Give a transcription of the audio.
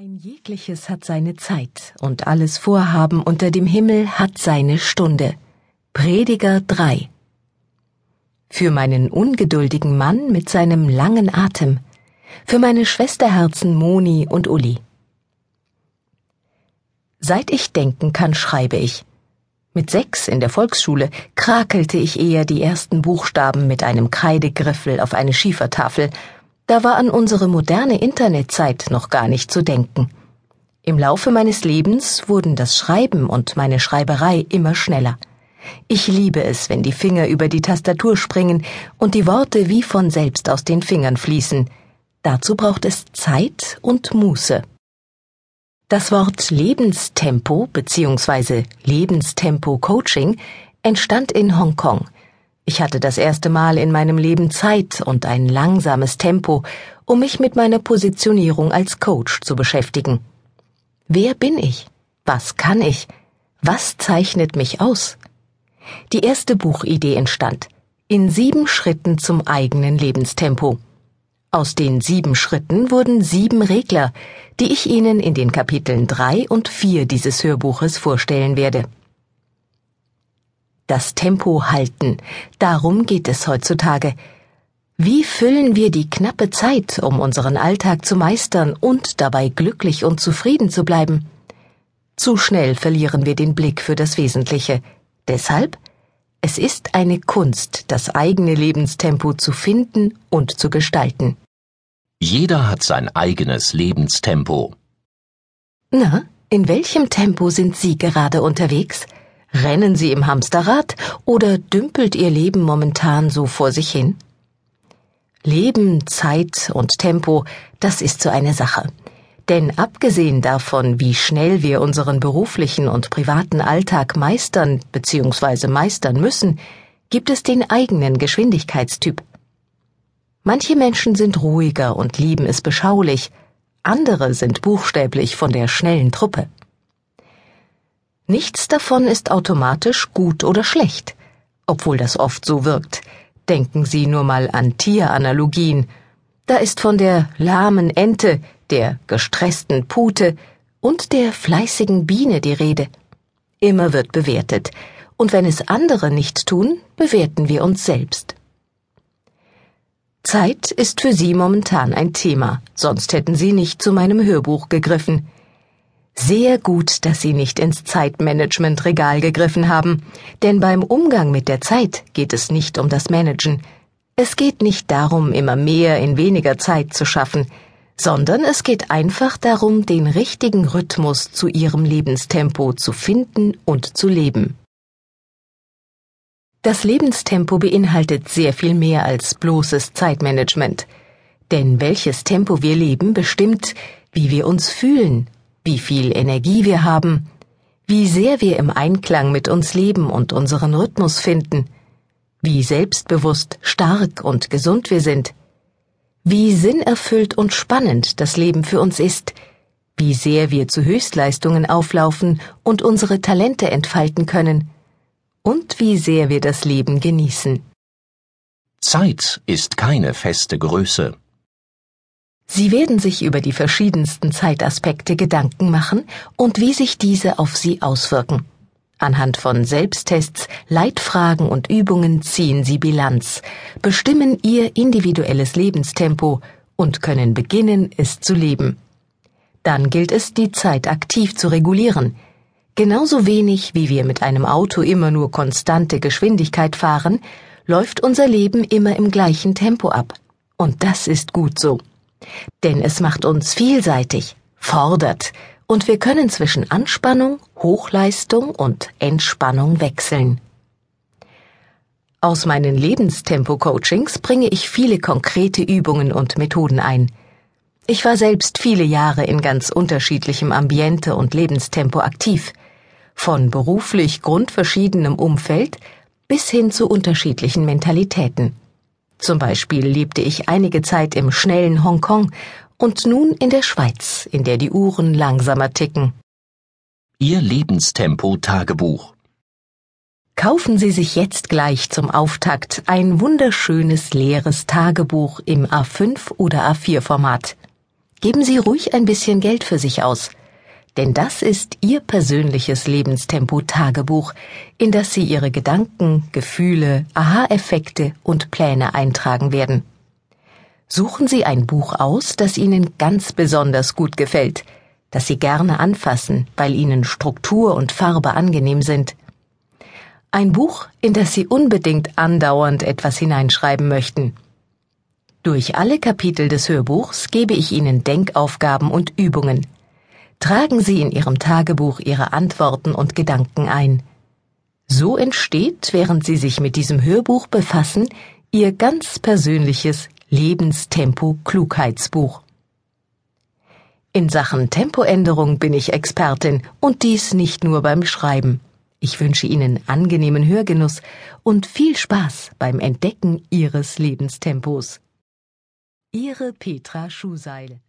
Ein jegliches hat seine Zeit und alles Vorhaben unter dem Himmel hat seine Stunde. Prediger 3 Für meinen ungeduldigen Mann mit seinem langen Atem, für meine Schwesterherzen Moni und Uli. Seit ich denken kann, schreibe ich. Mit sechs in der Volksschule krakelte ich eher die ersten Buchstaben mit einem Kreidegriffel auf eine Schiefertafel da war an unsere moderne Internetzeit noch gar nicht zu denken. Im Laufe meines Lebens wurden das Schreiben und meine Schreiberei immer schneller. Ich liebe es, wenn die Finger über die Tastatur springen und die Worte wie von selbst aus den Fingern fließen. Dazu braucht es Zeit und Muße. Das Wort Lebenstempo bzw. Lebenstempo Coaching entstand in Hongkong ich hatte das erste Mal in meinem Leben Zeit und ein langsames Tempo, um mich mit meiner Positionierung als Coach zu beschäftigen. Wer bin ich? Was kann ich? Was zeichnet mich aus? Die erste Buchidee entstand in sieben Schritten zum eigenen Lebenstempo. Aus den sieben Schritten wurden sieben Regler, die ich Ihnen in den Kapiteln drei und vier dieses Hörbuches vorstellen werde das Tempo halten. Darum geht es heutzutage. Wie füllen wir die knappe Zeit, um unseren Alltag zu meistern und dabei glücklich und zufrieden zu bleiben? Zu schnell verlieren wir den Blick für das Wesentliche. Deshalb, es ist eine Kunst, das eigene Lebenstempo zu finden und zu gestalten. Jeder hat sein eigenes Lebenstempo. Na, in welchem Tempo sind Sie gerade unterwegs? Rennen Sie im Hamsterrad oder dümpelt Ihr Leben momentan so vor sich hin? Leben, Zeit und Tempo, das ist so eine Sache. Denn abgesehen davon, wie schnell wir unseren beruflichen und privaten Alltag meistern bzw. meistern müssen, gibt es den eigenen Geschwindigkeitstyp. Manche Menschen sind ruhiger und lieben es beschaulich, andere sind buchstäblich von der schnellen Truppe. Nichts davon ist automatisch gut oder schlecht, obwohl das oft so wirkt. Denken Sie nur mal an Tieranalogien. Da ist von der lahmen Ente, der gestressten Pute und der fleißigen Biene die Rede. Immer wird bewertet, und wenn es andere nicht tun, bewerten wir uns selbst. Zeit ist für Sie momentan ein Thema, sonst hätten Sie nicht zu meinem Hörbuch gegriffen. Sehr gut, dass Sie nicht ins Zeitmanagement-Regal gegriffen haben, denn beim Umgang mit der Zeit geht es nicht um das Managen. Es geht nicht darum, immer mehr in weniger Zeit zu schaffen, sondern es geht einfach darum, den richtigen Rhythmus zu Ihrem Lebenstempo zu finden und zu leben. Das Lebenstempo beinhaltet sehr viel mehr als bloßes Zeitmanagement. Denn welches Tempo wir leben, bestimmt, wie wir uns fühlen, wie viel Energie wir haben, wie sehr wir im Einklang mit uns leben und unseren Rhythmus finden, wie selbstbewusst, stark und gesund wir sind, wie sinnerfüllt und spannend das Leben für uns ist, wie sehr wir zu Höchstleistungen auflaufen und unsere Talente entfalten können, und wie sehr wir das Leben genießen. Zeit ist keine feste Größe. Sie werden sich über die verschiedensten Zeitaspekte Gedanken machen und wie sich diese auf Sie auswirken. Anhand von Selbsttests, Leitfragen und Übungen ziehen Sie Bilanz, bestimmen Ihr individuelles Lebenstempo und können beginnen, es zu leben. Dann gilt es, die Zeit aktiv zu regulieren. Genauso wenig wie wir mit einem Auto immer nur konstante Geschwindigkeit fahren, läuft unser Leben immer im gleichen Tempo ab. Und das ist gut so. Denn es macht uns vielseitig, fordert, und wir können zwischen Anspannung, Hochleistung und Entspannung wechseln. Aus meinen Lebenstempo-Coachings bringe ich viele konkrete Übungen und Methoden ein. Ich war selbst viele Jahre in ganz unterschiedlichem Ambiente und Lebenstempo aktiv, von beruflich grundverschiedenem Umfeld bis hin zu unterschiedlichen Mentalitäten. Zum Beispiel lebte ich einige Zeit im schnellen Hongkong und nun in der Schweiz, in der die Uhren langsamer ticken. Ihr Lebenstempo Tagebuch. Kaufen Sie sich jetzt gleich zum Auftakt ein wunderschönes leeres Tagebuch im A5 oder A4 Format. Geben Sie ruhig ein bisschen Geld für sich aus, denn das ist Ihr persönliches Lebenstempo-Tagebuch, in das Sie Ihre Gedanken, Gefühle, Aha-Effekte und Pläne eintragen werden. Suchen Sie ein Buch aus, das Ihnen ganz besonders gut gefällt, das Sie gerne anfassen, weil Ihnen Struktur und Farbe angenehm sind. Ein Buch, in das Sie unbedingt andauernd etwas hineinschreiben möchten. Durch alle Kapitel des Hörbuchs gebe ich Ihnen Denkaufgaben und Übungen. Tragen Sie in Ihrem Tagebuch Ihre Antworten und Gedanken ein. So entsteht, während Sie sich mit diesem Hörbuch befassen, Ihr ganz persönliches Lebenstempo-Klugheitsbuch. In Sachen Tempoänderung bin ich Expertin und dies nicht nur beim Schreiben. Ich wünsche Ihnen angenehmen Hörgenuss und viel Spaß beim Entdecken Ihres Lebenstempos. Ihre Petra Schuhseil